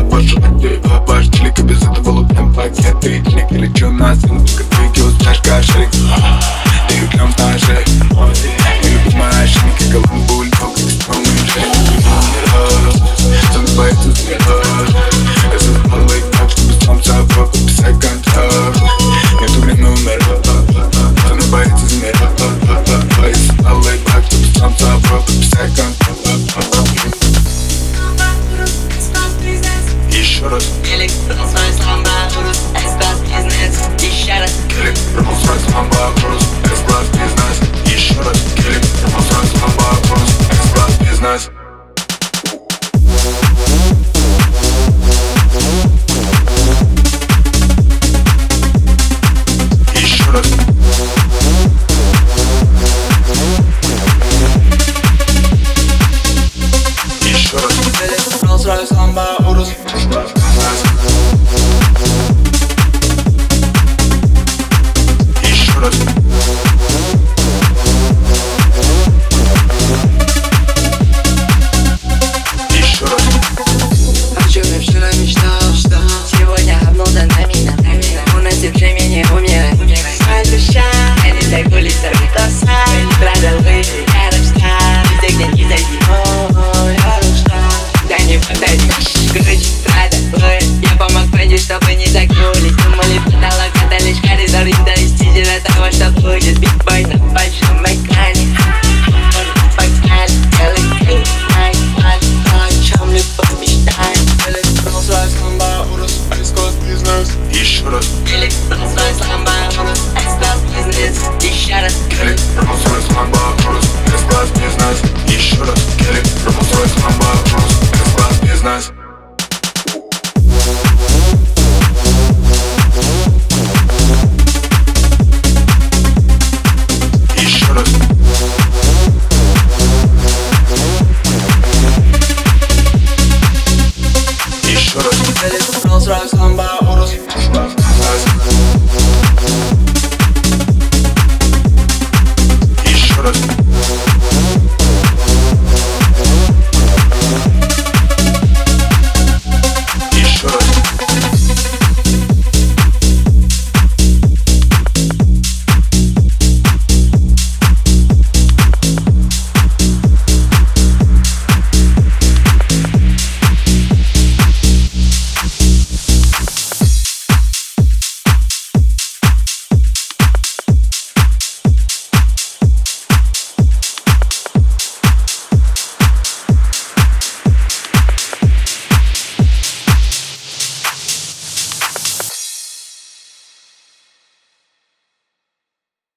Те попозже, те попозже Челика без этого лупнем пакеты. Не лечу на trust